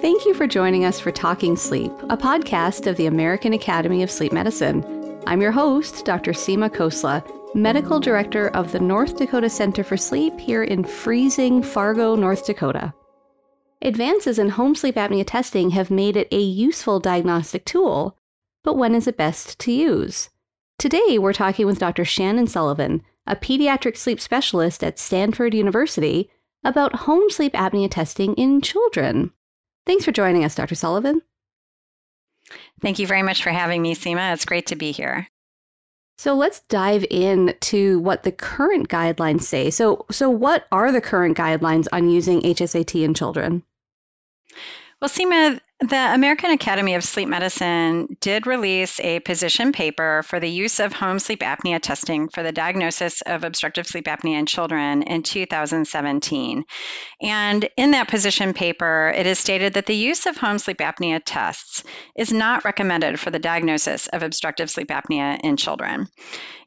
Thank you for joining us for Talking Sleep, a podcast of the American Academy of Sleep Medicine. I'm your host, Dr. Seema Khosla, Medical Director of the North Dakota Center for Sleep here in freezing Fargo, North Dakota. Advances in home sleep apnea testing have made it a useful diagnostic tool, but when is it best to use? Today, we're talking with Dr. Shannon Sullivan, a pediatric sleep specialist at Stanford University, about home sleep apnea testing in children. Thanks for joining us, Dr. Sullivan. Thank you very much for having me, Seema. It's great to be here. So let's dive in to what the current guidelines say. So, so what are the current guidelines on using HSAT in children? Well, Seema, the American Academy of Sleep Medicine did release a position paper for the use of home sleep apnea testing for the diagnosis of obstructive sleep apnea in children in 2017. And in that position paper, it is stated that the use of home sleep apnea tests is not recommended for the diagnosis of obstructive sleep apnea in children.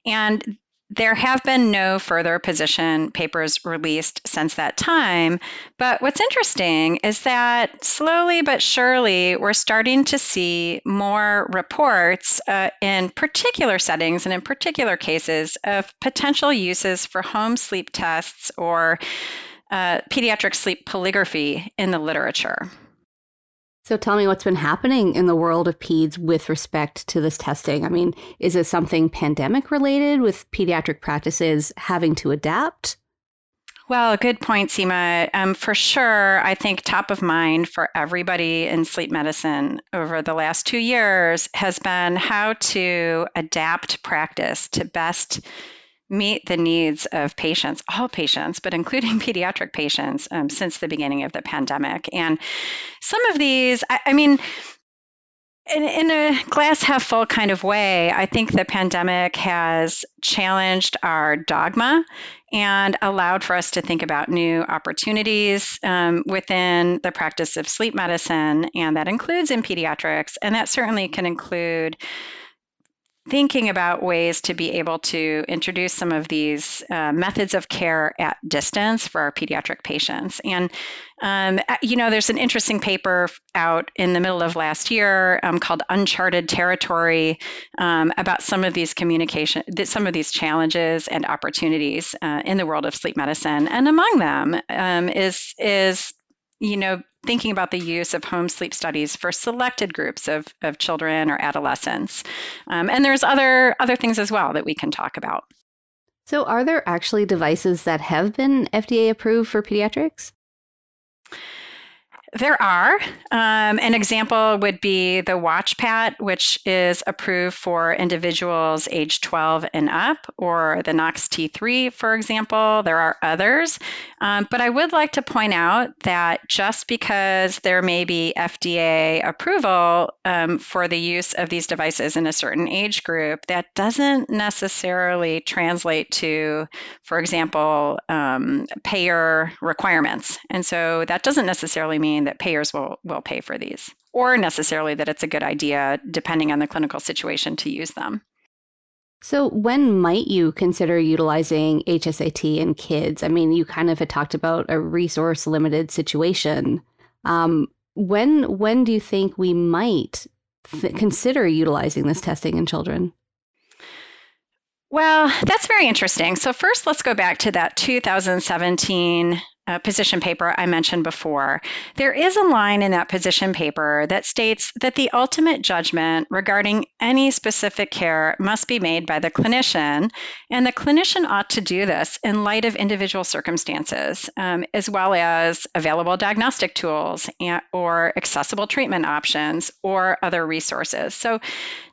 And there have been no further position papers released since that time. But what's interesting is that slowly but surely, we're starting to see more reports uh, in particular settings and in particular cases of potential uses for home sleep tests or uh, pediatric sleep polygraphy in the literature. So tell me what's been happening in the world of peds with respect to this testing. I mean, is it something pandemic related with pediatric practices having to adapt? Well, good point, Seema. Um, for sure, I think top of mind for everybody in sleep medicine over the last two years has been how to adapt practice to best meet the needs of patients, all patients, but including pediatric patients, um, since the beginning of the pandemic. And some of these, I, I mean, in, in, a glass half full kind of way, I think the pandemic has challenged our dogma and allowed for us to think about new opportunities um, within the practice of sleep medicine. And that includes in pediatrics, and that certainly can include thinking about ways to be able to introduce some of these uh, methods of care at distance for our pediatric patients. And, um, you know, there's an interesting paper out in the middle of last year um, called Uncharted Territory um, about some of these communication, some of these challenges and opportunities uh, in the world of sleep medicine. And among them um, is, is you know, thinking about the use of home sleep studies for selected groups of, of children or adolescents. Um, and there's other other things as well that we can talk about. So, are there actually devices that have been FDA approved for pediatrics? There are. Um, an example would be the WatchPat, which is approved for individuals age 12 and up, or the NOX T3, for example. There are others. Um, but I would like to point out that just because there may be FDA approval um, for the use of these devices in a certain age group, that doesn't necessarily translate to, for example, um, payer requirements. And so that doesn't necessarily mean that payers will, will pay for these, or necessarily that it's a good idea, depending on the clinical situation, to use them. So, when might you consider utilizing HSAT in kids? I mean, you kind of had talked about a resource limited situation. Um, when when do you think we might th- consider utilizing this testing in children? Well, that's very interesting. So, first, let's go back to that 2017 uh, position paper I mentioned before, there is a line in that position paper that states that the ultimate judgment regarding any specific care must be made by the clinician, and the clinician ought to do this in light of individual circumstances, um, as well as available diagnostic tools and, or accessible treatment options or other resources. So,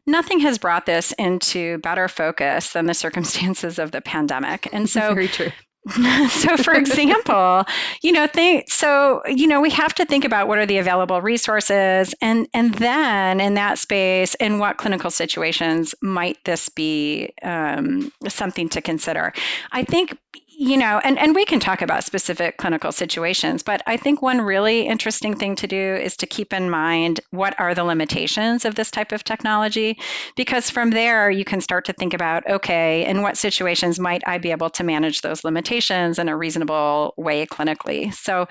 nothing has brought this into better focus than the circumstances of the pandemic. And so, very true. so for example you know think so you know we have to think about what are the available resources and and then in that space in what clinical situations might this be um, something to consider. I think you know, and, and we can talk about specific clinical situations, but I think one really interesting thing to do is to keep in mind what are the limitations of this type of technology, because from there you can start to think about okay, in what situations might I be able to manage those limitations in a reasonable way clinically? So,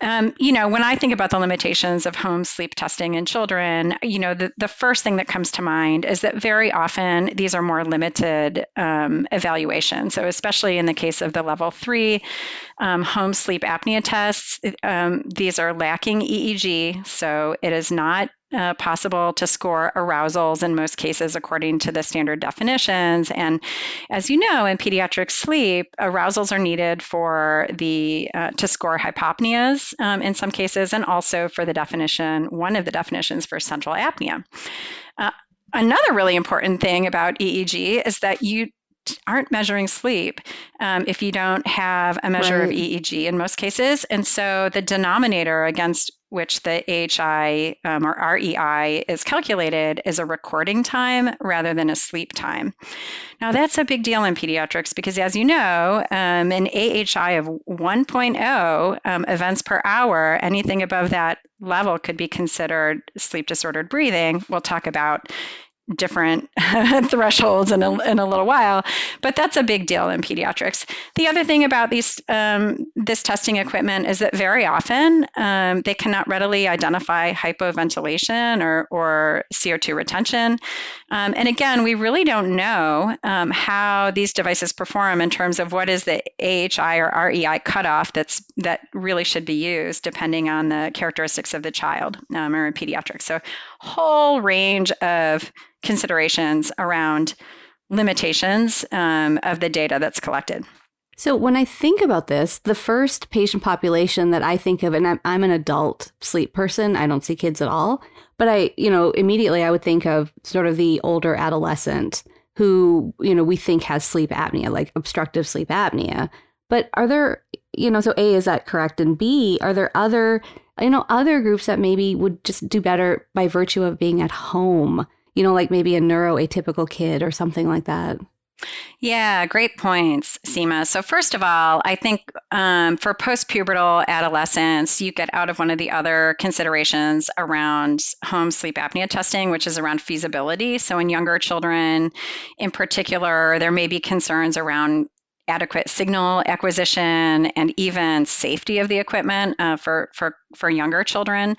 um, you know, when I think about the limitations of home sleep testing in children, you know, the, the first thing that comes to mind is that very often these are more limited um, evaluations. So, especially in the case of the level three um, home sleep apnea tests, um, these are lacking EEG. So, it is not uh, possible to score arousals in most cases according to the standard definitions. And as you know, in pediatric sleep, arousals are needed for the uh, to score hypopneas um, in some cases, and also for the definition, one of the definitions for central apnea. Uh, another really important thing about EEG is that you aren't measuring sleep um, if you don't have a measure right. of EEG in most cases. And so the denominator against which the AHI um, or REI is calculated is a recording time rather than a sleep time. Now, that's a big deal in pediatrics because, as you know, um, an AHI of 1.0 um, events per hour, anything above that level could be considered sleep disordered breathing. We'll talk about different thresholds in a, in a little while, but that's a big deal in pediatrics. The other thing about these um, this testing equipment is that very often um, they cannot readily identify hypoventilation or, or CO2 retention. Um, and again, we really don't know um, how these devices perform in terms of what is the AHI or REI cutoff that's that really should be used depending on the characteristics of the child um, or in pediatrics. So whole range of considerations around limitations um, of the data that's collected. So, when I think about this, the first patient population that I think of, and I'm, I'm, an adult sleep person, I don't see kids at all, but I, you know, immediately I would think of sort of the older adolescent who, you know, we think has sleep apnea, like obstructive sleep apnea. But are there, you know, so A, is that correct? And B, are there other, you know, other groups that maybe would just do better by virtue of being at home? You know, like maybe a neuroatypical kid or something like that? Yeah, great points, Seema. So, first of all, I think um, for postpubertal adolescents, you get out of one of the other considerations around home sleep apnea testing, which is around feasibility. So, in younger children in particular, there may be concerns around adequate signal acquisition and even safety of the equipment uh, for, for, for younger children.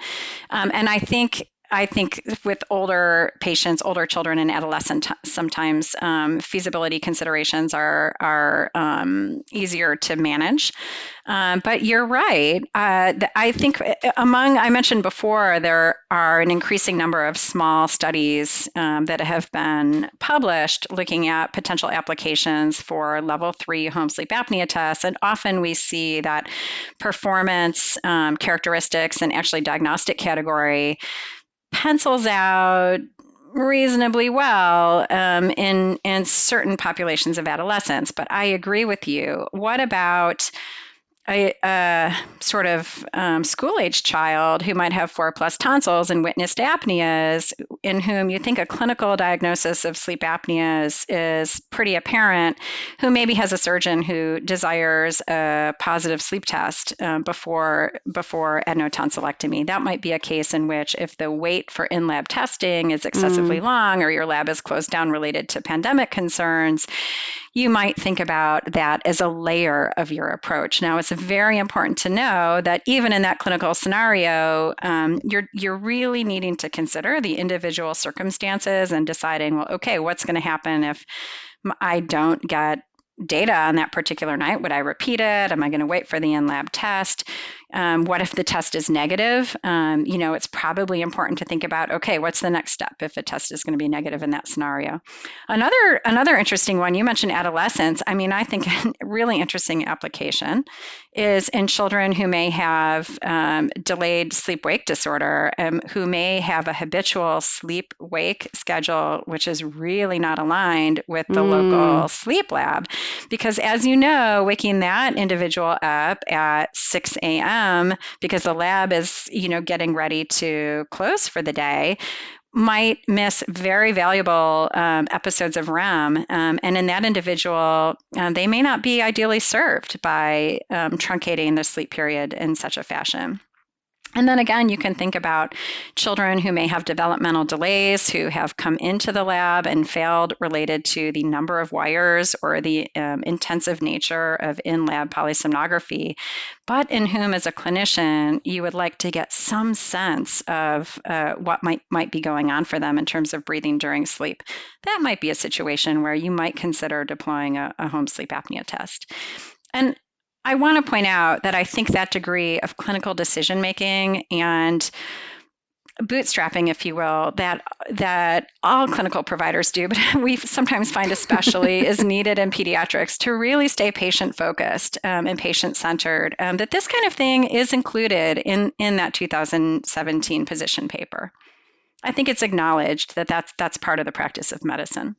Um, and I think I think with older patients, older children and adolescents, sometimes um, feasibility considerations are are um, easier to manage. Um, but you're right. Uh, I think uh, among I mentioned before there are an increasing number of small studies um, that have been published looking at potential applications for level three home sleep apnea tests, and often we see that performance um, characteristics and actually diagnostic category pencils out reasonably well um, in in certain populations of adolescents. But I agree with you. What about a, a sort of um, school age child who might have four plus tonsils and witnessed apneas, in whom you think a clinical diagnosis of sleep apnea is, is pretty apparent, who maybe has a surgeon who desires a positive sleep test um, before before adenotonsillectomy. That might be a case in which, if the wait for in lab testing is excessively mm. long, or your lab is closed down related to pandemic concerns, you might think about that as a layer of your approach. Now, it's very important to know that even in that clinical scenario, um, you're you're really needing to consider the individual circumstances and deciding, well, okay, what's going to happen if I don't get data on that particular night? Would I repeat it? Am I going to wait for the in lab test? Um, what if the test is negative? Um, you know, it's probably important to think about okay, what's the next step if a test is going to be negative in that scenario? Another another interesting one you mentioned adolescence. I mean, I think a really interesting application is in children who may have um, delayed sleep wake disorder, um, who may have a habitual sleep wake schedule, which is really not aligned with the mm. local sleep lab, because as you know, waking that individual up at 6 a.m because the lab is, you know, getting ready to close for the day might miss very valuable um, episodes of REM. Um, and in that individual, um, they may not be ideally served by um, truncating the sleep period in such a fashion. And then again, you can think about children who may have developmental delays, who have come into the lab and failed related to the number of wires or the um, intensive nature of in lab polysomnography, but in whom, as a clinician, you would like to get some sense of uh, what might, might be going on for them in terms of breathing during sleep. That might be a situation where you might consider deploying a, a home sleep apnea test. And I want to point out that I think that degree of clinical decision making and bootstrapping, if you will, that that all clinical providers do, but we sometimes find especially is needed in pediatrics to really stay patient focused um, and patient centered. Um, that this kind of thing is included in in that 2017 position paper. I think it's acknowledged that that's that's part of the practice of medicine.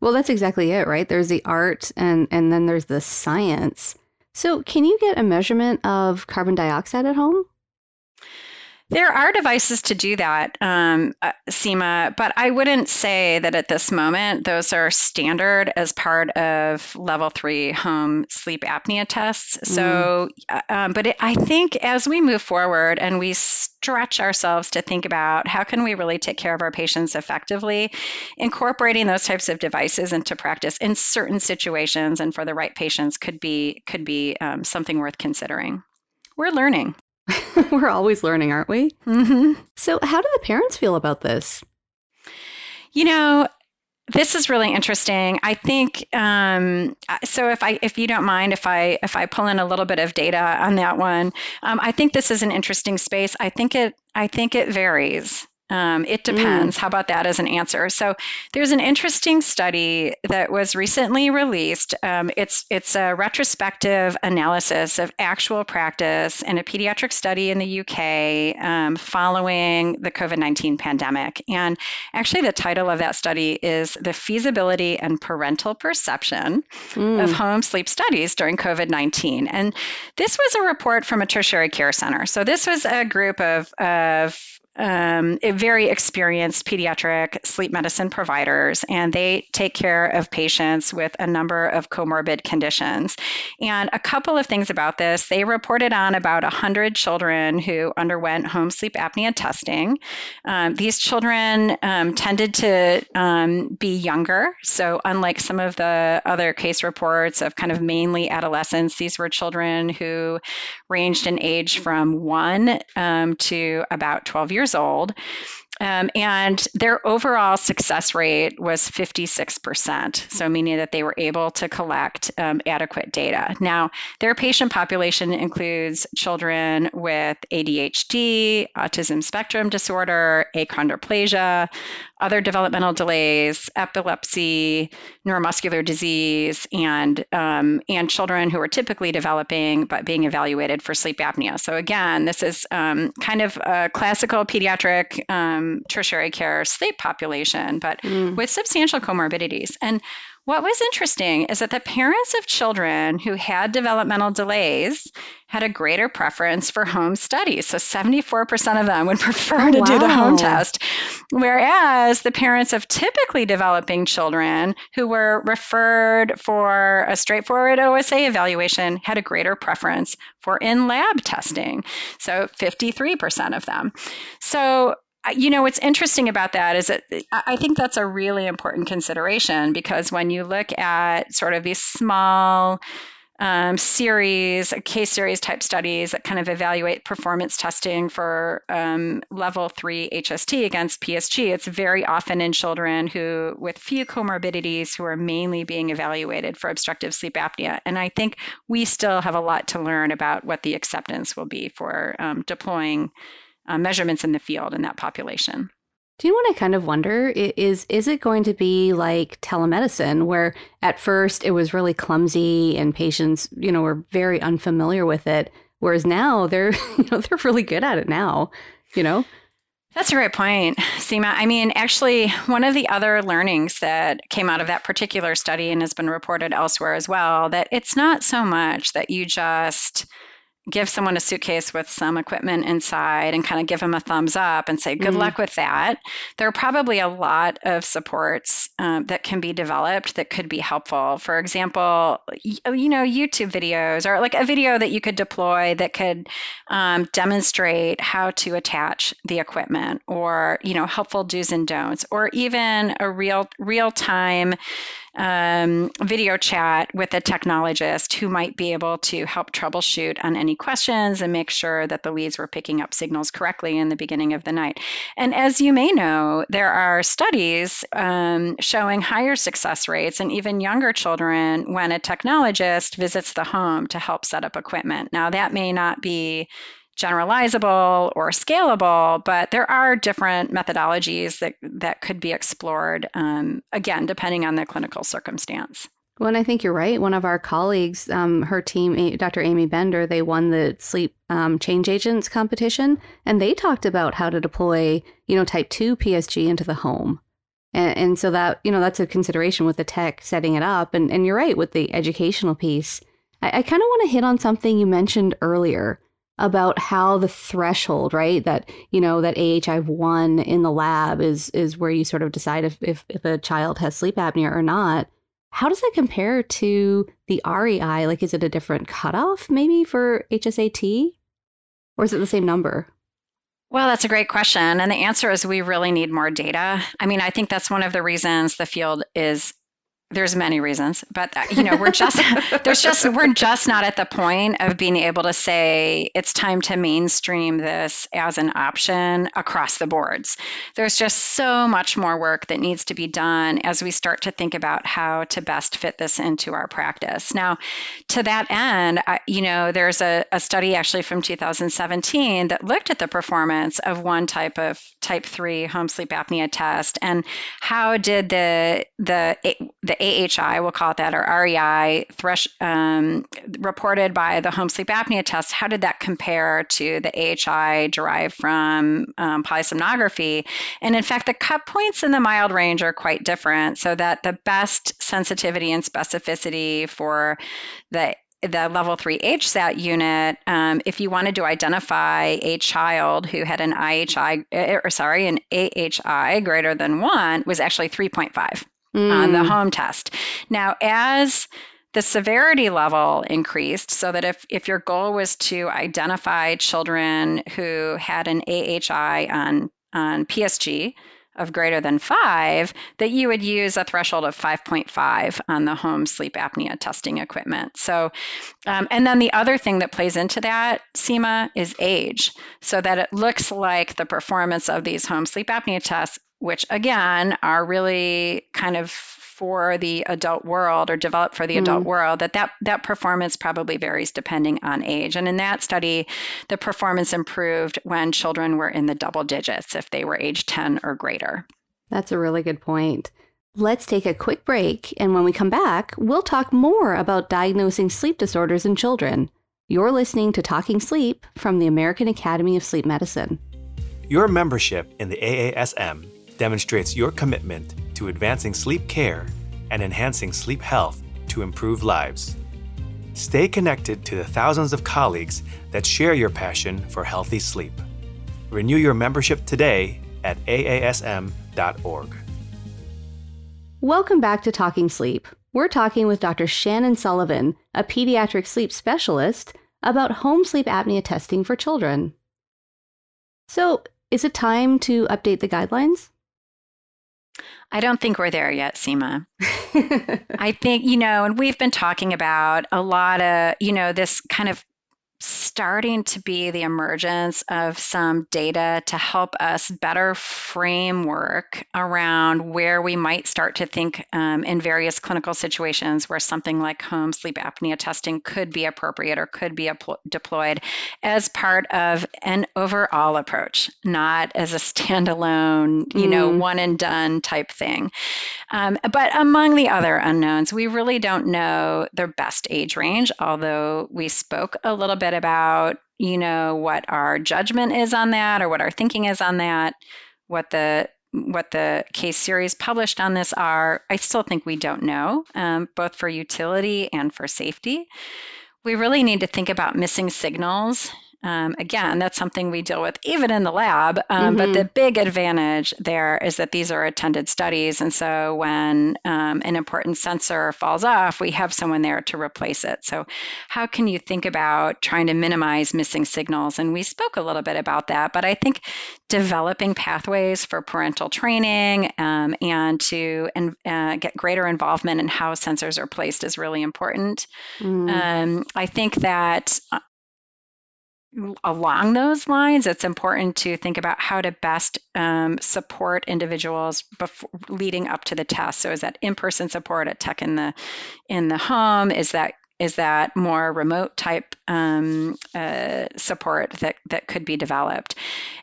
Well, that's exactly it, right? There's the art and and then there's the science. So, can you get a measurement of carbon dioxide at home? There are devices to do that, um, uh, Seema, but I wouldn't say that at this moment those are standard as part of level three home sleep apnea tests. Mm. So, uh, um, but it, I think as we move forward and we stretch ourselves to think about how can we really take care of our patients effectively, incorporating those types of devices into practice in certain situations and for the right patients could be could be um, something worth considering. We're learning. We're always learning, aren't we? Mm-hmm. So, how do the parents feel about this? You know, this is really interesting. I think um, so. If I, if you don't mind, if I, if I pull in a little bit of data on that one, um, I think this is an interesting space. I think it, I think it varies. Um, it mm. depends. Mm. How about that as an answer? So there's an interesting study that was recently released. Um, it's it's a retrospective analysis of actual practice in a pediatric study in the UK um, following the COVID-19 pandemic. And actually, the title of that study is "The Feasibility and Parental Perception mm. of Home Sleep Studies During COVID-19." And this was a report from a tertiary care center. So this was a group of of um, very experienced pediatric sleep medicine providers, and they take care of patients with a number of comorbid conditions. And a couple of things about this they reported on about 100 children who underwent home sleep apnea testing. Um, these children um, tended to um, be younger. So, unlike some of the other case reports of kind of mainly adolescents, these were children who ranged in age from one um, to about 12 years years old. Um, and their overall success rate was 56%, so meaning that they were able to collect um, adequate data. Now, their patient population includes children with ADHD, autism spectrum disorder, achondroplasia, other developmental delays, epilepsy, neuromuscular disease, and um, and children who are typically developing but being evaluated for sleep apnea. So again, this is um, kind of a classical pediatric um, tertiary care sleep population, but mm. with substantial comorbidities. And what was interesting is that the parents of children who had developmental delays had a greater preference for home studies. So 74% of them would prefer oh, to wow. do the home test. Whereas the parents of typically developing children who were referred for a straightforward OSA evaluation had a greater preference for in lab testing. So 53% of them. So you know what's interesting about that is that I think that's a really important consideration because when you look at sort of these small um, series, case series type studies that kind of evaluate performance testing for um, level three HST against PSG, it's very often in children who with few comorbidities who are mainly being evaluated for obstructive sleep apnea. And I think we still have a lot to learn about what the acceptance will be for um, deploying uh, measurements in the field in that population. Do you know what I kind of wonder is is it going to be like telemedicine where at first it was really clumsy and patients, you know, were very unfamiliar with it whereas now they're you know they're really good at it now, you know? That's a great point, Seema. I mean, actually, one of the other learnings that came out of that particular study and has been reported elsewhere as well, that it's not so much that you just give someone a suitcase with some equipment inside and kind of give them a thumbs up and say, good mm-hmm. luck with that. There are probably a lot of supports um, that can be developed that could be helpful. For example, you know, YouTube videos or like a video that you could deploy that could um, demonstrate how to attach the equipment or, you know, helpful do's and don'ts, or even a real real time um, video chat with a technologist who might be able to help troubleshoot on any questions and make sure that the leads were picking up signals correctly in the beginning of the night. And as you may know, there are studies um, showing higher success rates in even younger children when a technologist visits the home to help set up equipment. Now, that may not be generalizable or scalable, but there are different methodologies that, that could be explored, um, again, depending on the clinical circumstance. Well, and I think you're right. One of our colleagues, um, her team, Dr. Amy Bender, they won the sleep um, change agents competition, and they talked about how to deploy, you know, type two PSG into the home. And, and so that, you know, that's a consideration with the tech setting it up. And, and you're right with the educational piece. I, I kind of want to hit on something you mentioned earlier about how the threshold, right? That, you know, that AHI one in the lab is is where you sort of decide if, if, if a child has sleep apnea or not. How does that compare to the REI? Like, is it a different cutoff maybe for HSAT? Or is it the same number? Well, that's a great question. And the answer is we really need more data. I mean, I think that's one of the reasons the field is there's many reasons but uh, you know we're just there's just we're just not at the point of being able to say it's time to mainstream this as an option across the boards. There's just so much more work that needs to be done as we start to think about how to best fit this into our practice. Now to that end I, you know there's a, a study actually from 2017 that looked at the performance of one type of type 3 home sleep apnea test and how did the the the AHI, we'll call it that, or REI, thresh, um, reported by the home sleep apnea test, how did that compare to the AHI derived from um, polysomnography? And in fact, the cut points in the mild range are quite different, so that the best sensitivity and specificity for the the level three HSAT unit, um, if you wanted to identify a child who had an IHI, er, or sorry, an AHI greater than one, was actually 3.5 mm. on the mm. home test. Now, as the severity level increased so that if, if your goal was to identify children who had an AHI on, on PSG of greater than five, that you would use a threshold of 5.5 on the home sleep apnea testing equipment. So, um, and then the other thing that plays into that, Seema, is age, so that it looks like the performance of these home sleep apnea tests which again are really kind of for the adult world or developed for the mm. adult world that, that that performance probably varies depending on age. And in that study the performance improved when children were in the double digits if they were age 10 or greater. That's a really good point. Let's take a quick break and when we come back we'll talk more about diagnosing sleep disorders in children. You're listening to talking sleep from the american academy of sleep medicine. Your membership in the aasm demonstrates your commitment to advancing sleep care and enhancing sleep health to improve lives. Stay connected to the thousands of colleagues that share your passion for healthy sleep. Renew your membership today at aasm.org. Welcome back to Talking Sleep. We're talking with Dr. Shannon Sullivan, a pediatric sleep specialist, about home sleep apnea testing for children. So, is it time to update the guidelines? I don't think we're there yet, Seema. I think, you know, and we've been talking about a lot of, you know, this kind of starting to be the emergence of some data to help us better framework around where we might start to think um, in various clinical situations where something like home sleep apnea testing could be appropriate or could be deployed as part of an overall approach, not as a standalone, you mm. know, one and done type thing. Um, but among the other unknowns, we really don't know their best age range, although we spoke a little bit about, you know, what our judgment is on that or what our thinking is on that, what the what the case series published on this are, I still think we don't know, um, both for utility and for safety. we really need to think about missing signals um, again, that's something we deal with even in the lab. Um, mm-hmm. But the mm-hmm. big advantage there is that these are attended studies. And so when um, an important sensor falls off, we have someone there to replace it. So, how can you think about trying to minimize missing signals? And we spoke a little bit about that. But I think developing pathways for parental training um, and to uh, get greater involvement in how sensors are placed is really important. Mm. I think that uh, along those lines, it's important to think about how to best um, support individuals before leading up to the test. So, is that in-person support at tech in the in the home? Is that is that more remote type um, uh, support that, that could be developed.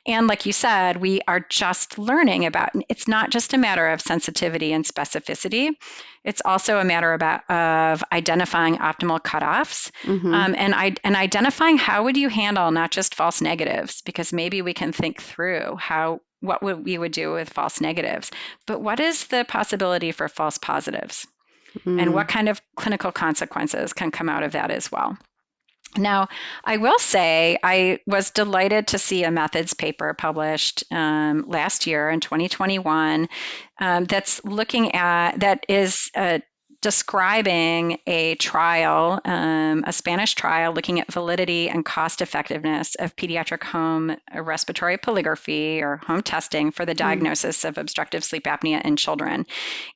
And like you said, we are just learning about it's not just a matter of sensitivity and specificity. It's also a matter about of identifying optimal cutoffs mm-hmm. um, and I, and identifying how would you handle not just false negatives because maybe we can think through how what would we would do with false negatives, but what is the possibility for false positives? Mm. and what kind of clinical consequences can come out of that as well. Now, I will say I was delighted to see a methods paper published um, last year in 2021 um, that's looking at, that is uh, describing a trial, um, a Spanish trial, looking at validity and cost effectiveness of pediatric home respiratory polygraphy or home testing for the hmm. diagnosis mm. of obstructive sleep apnea in children.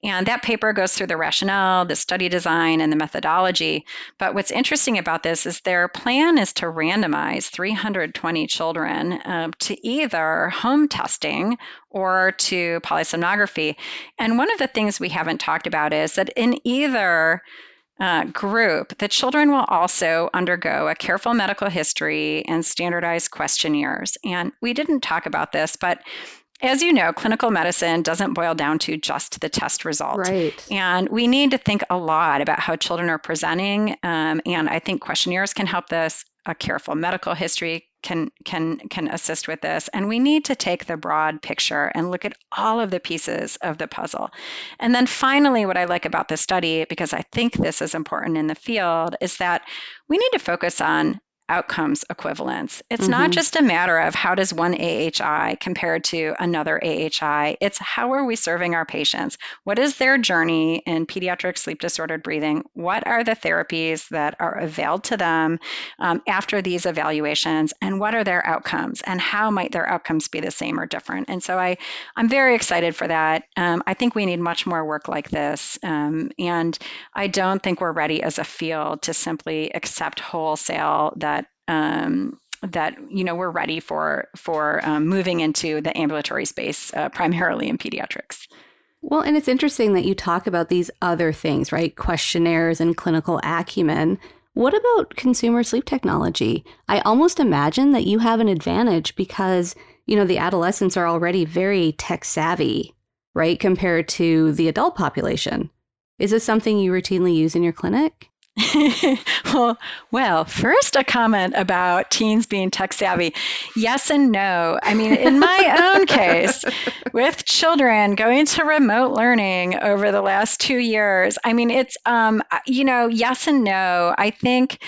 And that paper goes through the rationale, the study design, and the methodology. But what's interesting about this is their plan is to randomize 320 children uh, to either home testing or to polysomnography. And one of the things we haven't talked about is that in either uh, group, the children will also undergo a careful medical history and standardized questionnaires. And we didn't talk about this, but as you know, clinical medicine doesn't boil down to just the test result. Right. And we need to think a lot about how children are presenting. Um, and I think questionnaires can help this. A careful medical history can can can assist with this. And we need to take the broad picture and look at all of the pieces of the puzzle. And then finally what i like about this study because i think this is important in the field is that we need to focus on outcomes equivalence. It's mm-hmm. not just a matter of how does one AHI compare to another AHI. It's how are we serving our patients? What is their journey in pediatric sleep disordered breathing? What are the therapies that are availed to them um, after these evaluations? And what are their outcomes? And how might their outcomes be the same or different? And so I, I'm very excited for that. Um, I think we need much more work like this. Um, and I don't think we're ready as a field to simply accept wholesale that um, that you know we're ready for for um, moving into the ambulatory space, uh, primarily in pediatrics. Well, and it's interesting that you talk about these other things, right? Questionnaires and clinical acumen. What about consumer sleep technology? I almost imagine that you have an advantage because, you know, the adolescents are already very tech savvy, right, compared to the adult population. Is this something you routinely use in your clinic? well, well, first a comment about teens being tech savvy. Yes and no. I mean, in my own case, with children going to remote learning over the last two years, I mean, it's um, you know, yes and no. I think.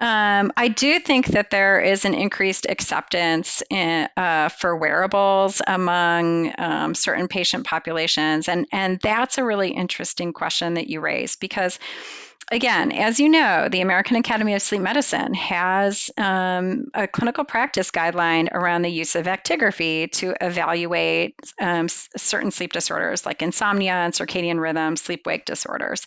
Um, I do think that there is an increased acceptance in, uh, for wearables among um, certain patient populations, and and that's a really interesting question that you raise because again, as you know, the American Academy of Sleep Medicine has um, a clinical practice guideline around the use of actigraphy to evaluate um, certain sleep disorders like insomnia and circadian rhythm, sleep wake disorders.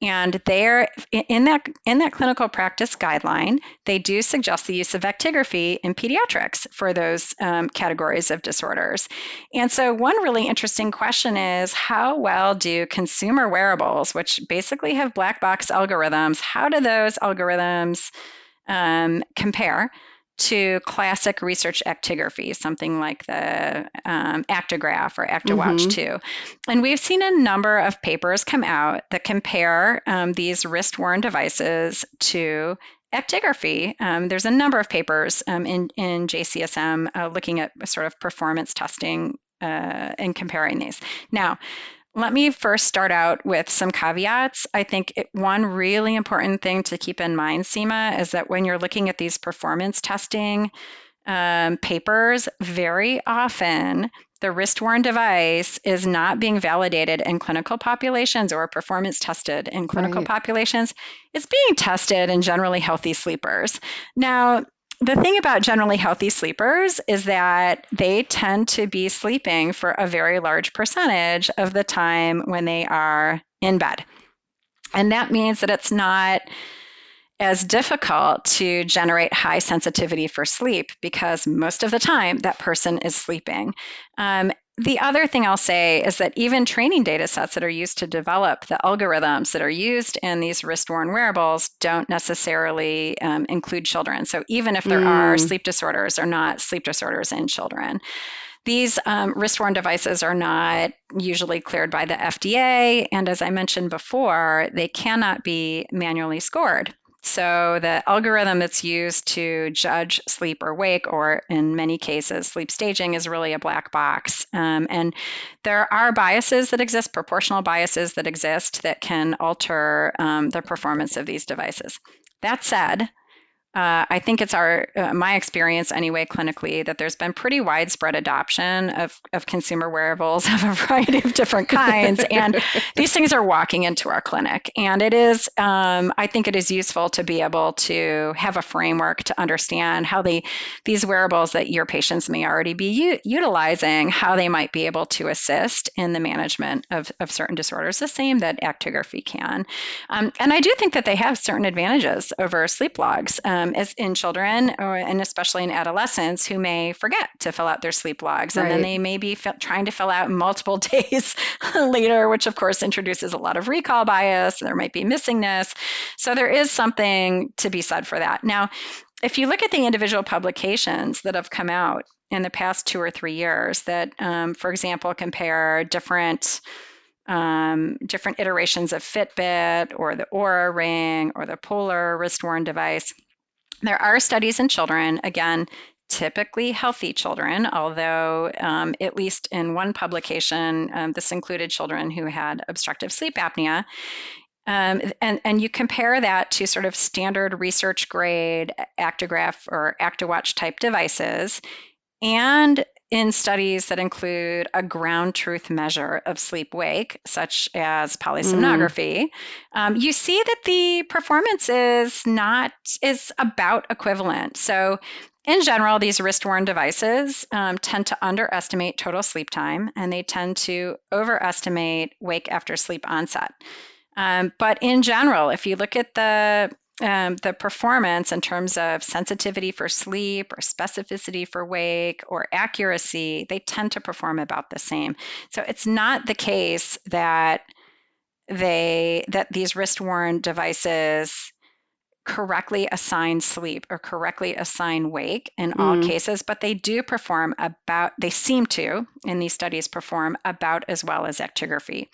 And there, in that in that clinical practice guideline, they do suggest the use of actigraphy in pediatrics for those um, categories of disorders. And so, one really interesting question is how well do consumer wearables, which basically have black box algorithms, how do those algorithms um, compare to classic research actigraphy, something like the um, Actigraph or ActiWatch mm-hmm. 2? And we've seen a number of papers come out that compare um, these wrist worn devices to actigraphy. Um, there's a number of papers um, in, in JCSM uh, looking at sort of performance testing uh, and comparing these. Now, let me first start out with some caveats. I think it, one really important thing to keep in mind, Seema, is that when you're looking at these performance testing um, papers, very often the wrist worn device is not being validated in clinical populations or performance tested in clinical right. populations. It's being tested in generally healthy sleepers. Now, the thing about generally healthy sleepers is that they tend to be sleeping for a very large percentage of the time when they are in bed. And that means that it's not as difficult to generate high sensitivity for sleep because most of the time that person is sleeping. Um, the other thing I'll say is that even training data sets that are used to develop the algorithms that are used in these wrist worn wearables don't necessarily um, include children. So even if there mm. are sleep disorders, they're not sleep disorders in children. These um, wrist worn devices are not usually cleared by the FDA. And as I mentioned before, they cannot be manually scored. So the algorithm that's used to judge sleep or wake, or in many cases, sleep staging, is really a black box. Um, and there are biases that exist, proportional biases that exist that can alter um, the performance of these devices. That said, uh, I think it's our uh, my experience anyway clinically that there's been pretty widespread adoption of, of consumer wearables of a variety of different kinds, and these things are walking into our clinic. And it is, um, I think, it is useful to be able to have a framework to understand how they these wearables that your patients may already be u- utilizing, how they might be able to assist in the management of, of certain disorders, the same that actigraphy can. Um, and I do think that they have certain advantages over sleep logs. Um, um, as in children or, and especially in adolescents who may forget to fill out their sleep logs. And then they may be f- trying to fill out multiple days later which of course introduces a lot of recall bias. There might be missingness. So there is something to be said for that. Now if you look at the individual publications that have come out in the past two or three years that um, for example compare different um, different iterations of Fitbit or the Oura Ring or the Polar wrist worn device. There are studies in children, again, typically healthy children, although, um, at least in one publication, um, this included children who had obstructive sleep apnea. Um, and, and you compare that to sort of standard research grade actigraph or ActiWatch type devices, and in studies that include a ground truth measure of sleep wake, such as polysomnography, mm. um, you see that the performance is not is about equivalent. So in general, these wrist worn devices um, tend to underestimate total sleep time and they tend to overestimate wake after sleep onset. Um, but in general, if you look at the um, the performance in terms of sensitivity for sleep or specificity for wake or accuracy, they tend to perform about the same. So it's not the case that they that these wrist worn devices correctly assign sleep or correctly assign wake in all mm. cases, but they do perform about, they seem to, in these studies, perform about as well as actigraphy.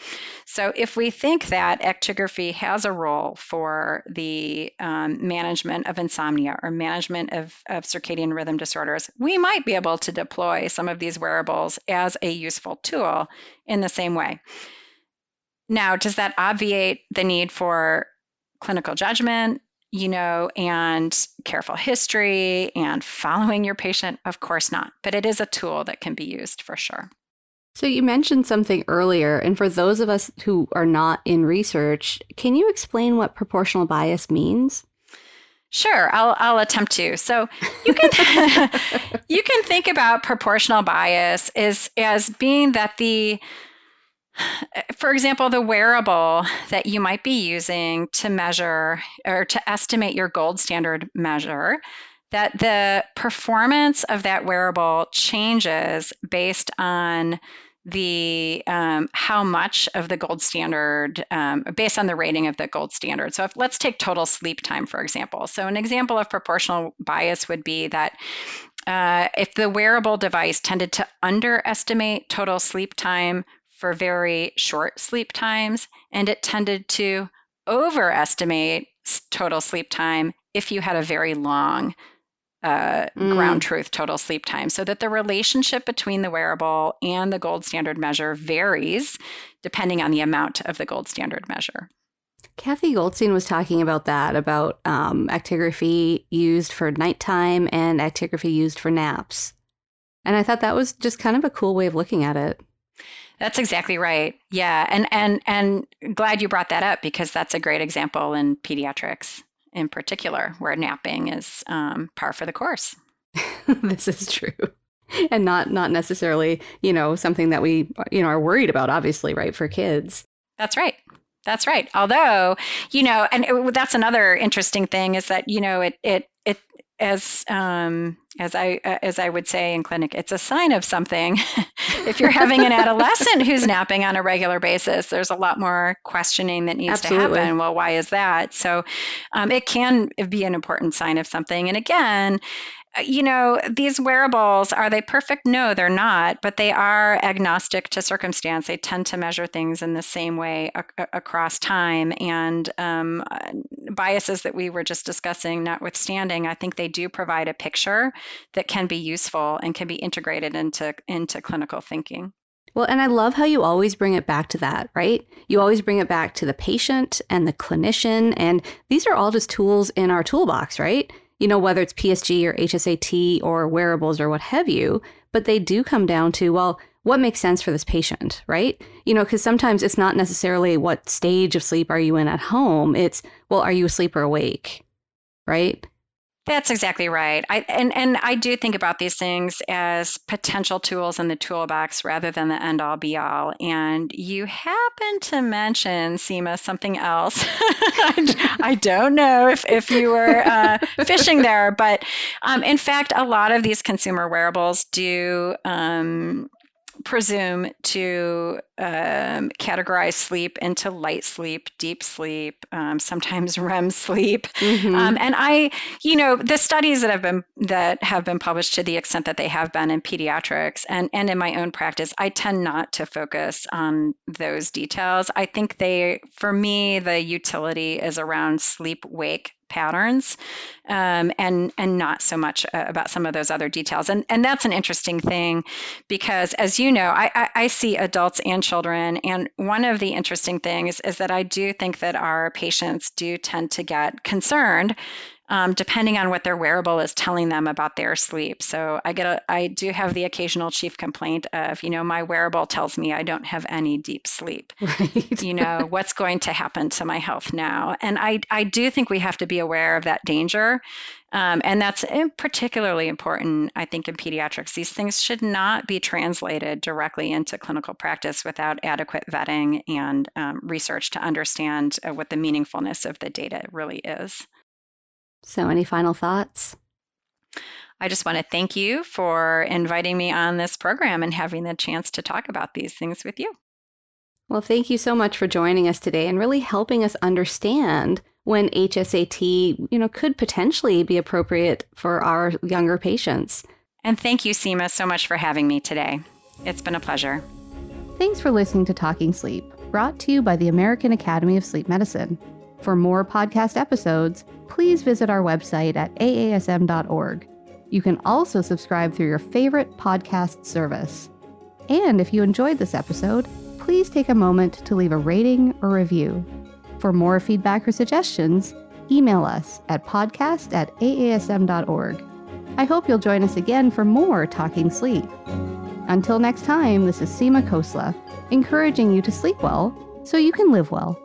So if we think that actigraphy has a role for the um, management of insomnia or management of, of circadian rhythm disorders, we might be able to deploy some of these wearables as a useful tool in the same way. Now, does that obviate the need for clinical judgment you know, and careful history and following your patient? Of course not, but it is a tool that can be used for sure. So, you mentioned something earlier, and for those of us who are not in research, can you explain what proportional bias means? Sure, I'll, I'll attempt to. So you can you can think about proportional bias as as being that the for example, the wearable that you might be using to measure or to estimate your gold standard measure, that the performance of that wearable changes based on the um, how much of the gold standard um, based on the rating of the gold standard. So if let's take total sleep time for example. So an example of proportional bias would be that uh, if the wearable device tended to underestimate total sleep time for very short sleep times, and it tended to overestimate total sleep time if you had a very long uh, mm. ground truth total sleep time so that the relationship between the wearable and the gold standard measure varies depending on the amount of the gold standard measure. Cathy Goldstein was talking about that, about um, actigraphy used for nighttime and actigraphy used for naps. And I thought that was just kind of a cool way of looking at it. That's exactly right. Yeah, and and and glad you brought that up because that's a great example in pediatrics in particular, where napping is um, par for the course. this is true, and not not necessarily you know something that we you know are worried about. Obviously, right for kids. That's right. That's right. Although, you know, and it, that's another interesting thing is that you know it it it as um, as I uh, as I would say in clinic, it's a sign of something. if you're having an adolescent who's napping on a regular basis, there's a lot more questioning that needs Absolutely. to happen. Well, why is that? So, um, it can be an important sign of something. And again, you know, these wearables, are they perfect? No, they're not, but they are agnostic to circumstance. They tend to measure things in the same way a- across time. And um, uh, biases that we were just discussing, notwithstanding, I think they do provide a picture that can be useful and can be integrated into, into clinical thinking. Well, and I love how you always bring it back to that, right? You always bring it back to the patient and the clinician. And these are all just tools in our toolbox, right? You know, whether it's PSG or HSAT or wearables or what have you, but they do come down to, well, what makes sense for this patient, right? You know, because sometimes it's not necessarily what stage of sleep are you in at home. It's, well, are you asleep or awake, right? That's exactly right. I, and, and I do think about these things as potential tools in the toolbox rather than the end all be all. And you happen to mention, Seema, something else. I, don't know if, if you were uh, fishing there, but um, in fact, a lot of these consumer wearables do um, presume to um, categorize sleep into light sleep, deep sleep, um, sometimes REM sleep, mm-hmm. um, and I, you know, the studies that have been that have been published to the extent that they have been in pediatrics and and in my own practice, I tend not to focus on those details. I think they, for me, the utility is around sleep wake patterns um, and and not so much uh, about some of those other details. And and that's an interesting thing because as you know I, I, I see adults and children and one of the interesting things is that I do think that our patients do tend to get concerned um, depending on what their wearable is telling them about their sleep. So I get a, I do have the occasional chief complaint of, you know, my wearable tells me I don't have any deep sleep. Right. you know, what's going to happen to my health now? And I, I do think we have to be aware of that danger. Um, and that's particularly important, I think, in pediatrics. These things should not be translated directly into clinical practice without adequate vetting and um, research to understand uh, what the meaningfulness of the data really is. So, any final thoughts? I just want to thank you for inviting me on this program and having the chance to talk about these things with you. Well, thank you so much for joining us today and really helping us understand when HSAT, you know, could potentially be appropriate for our younger patients. And thank you, Seema, so much for having me today. It's been a pleasure. Thanks for listening to Talking Sleep, brought to you by the American Academy of Sleep Medicine. For more podcast episodes, please visit our website at aasm.org. You can also subscribe through your favorite podcast service. And if you enjoyed this episode, please take a moment to leave a rating or review. For more feedback or suggestions, email us at podcast at aasm.org. I hope you'll join us again for more Talking Sleep. Until next time, this is Seema Khosla, encouraging you to sleep well so you can live well.